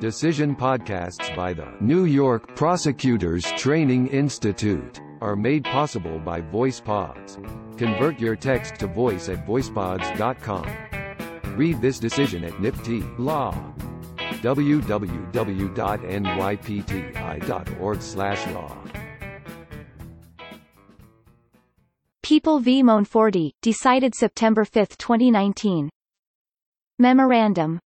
Decision podcasts by the New York Prosecutors Training Institute are made possible by VoicePods. Convert your text to voice at voicepods.com. Read this decision at NYPTI Law. www.nypti.org/law. People v. Monforti, decided September 5, 2019. Memorandum.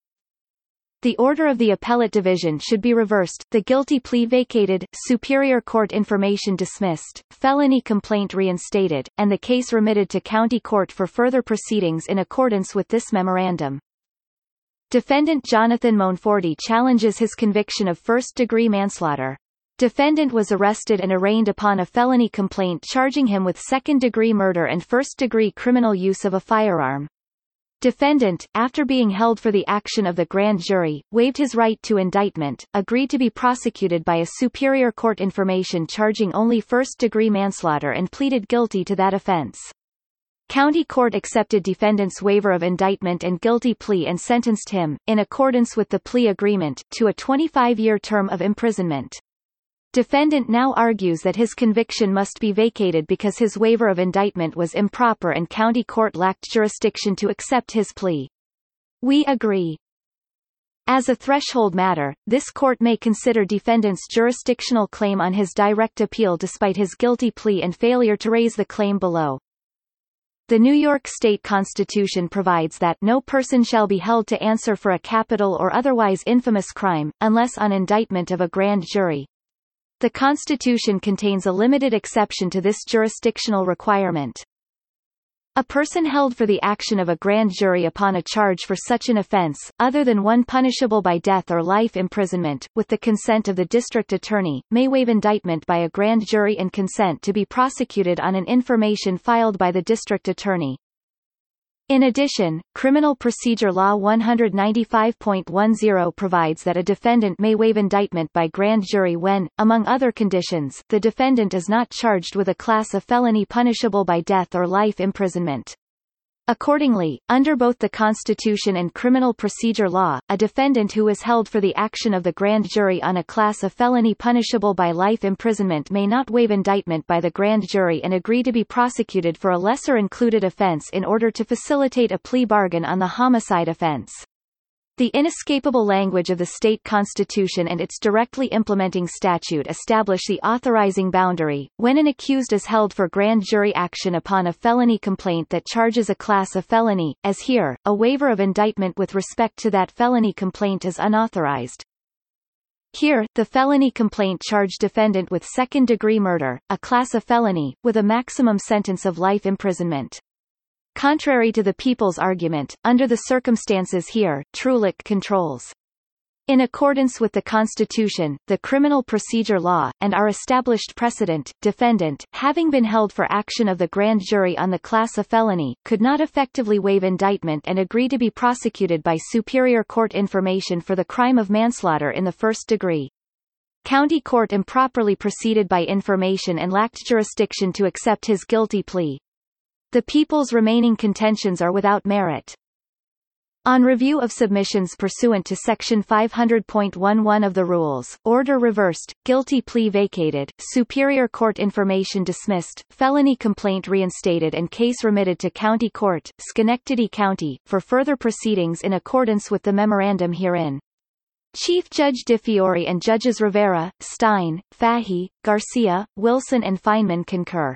The order of the appellate division should be reversed, the guilty plea vacated, superior court information dismissed, felony complaint reinstated, and the case remitted to county court for further proceedings in accordance with this memorandum. Defendant Jonathan Monforti challenges his conviction of first-degree manslaughter. Defendant was arrested and arraigned upon a felony complaint charging him with second-degree murder and first-degree criminal use of a firearm. Defendant, after being held for the action of the grand jury, waived his right to indictment, agreed to be prosecuted by a superior court information charging only first-degree manslaughter and pleaded guilty to that offense. County Court accepted defendant's waiver of indictment and guilty plea and sentenced him, in accordance with the plea agreement, to a 25-year term of imprisonment. Defendant now argues that his conviction must be vacated because his waiver of indictment was improper and county court lacked jurisdiction to accept his plea. We agree. As a threshold matter, this court may consider defendant's jurisdictional claim on his direct appeal despite his guilty plea and failure to raise the claim below. The New York State Constitution provides that no person shall be held to answer for a capital or otherwise infamous crime, unless on indictment of a grand jury. The Constitution contains a limited exception to this jurisdictional requirement. A person held for the action of a grand jury upon a charge for such an offense, other than one punishable by death or life imprisonment, with the consent of the district attorney, may waive indictment by a grand jury and consent to be prosecuted on an information filed by the district attorney. In addition, Criminal Procedure Law 195.10 provides that a defendant may waive indictment by grand jury when, among other conditions, the defendant is not charged with a class A felony punishable by death or life imprisonment. Accordingly, under both the Constitution and criminal procedure law, a defendant who is held for the action of the grand jury on a class A felony punishable by life imprisonment may not waive indictment by the grand jury and agree to be prosecuted for a lesser included offense in order to facilitate a plea bargain on the homicide offense. The inescapable language of the state constitution and its directly implementing statute establish the authorizing boundary. When an accused is held for grand jury action upon a felony complaint that charges a class A felony, as here, a waiver of indictment with respect to that felony complaint is unauthorized. Here, the felony complaint charged defendant with second-degree murder, a class A felony, with a maximum sentence of life imprisonment. Contrary to the people's argument, under the circumstances here, Trueluck controls. In accordance with the Constitution, the criminal procedure law, and our established precedent, defendant, having been held for action of the grand jury on the class A felony, could not effectively waive indictment and agree to be prosecuted by superior court information for the crime of manslaughter in the first degree. County court improperly proceeded by information and lacked jurisdiction to accept his guilty plea. The people's remaining contentions are without merit. On review of submissions pursuant to Section 500.11 of the Rules, order reversed, guilty plea vacated, Superior Court information dismissed, felony complaint reinstated and case remitted to County Court, Schenectady County, for further proceedings in accordance with the memorandum herein. Chief Judge DiFiore and Judges Rivera, Stein, Fahy, Garcia, Wilson and Feinman concur.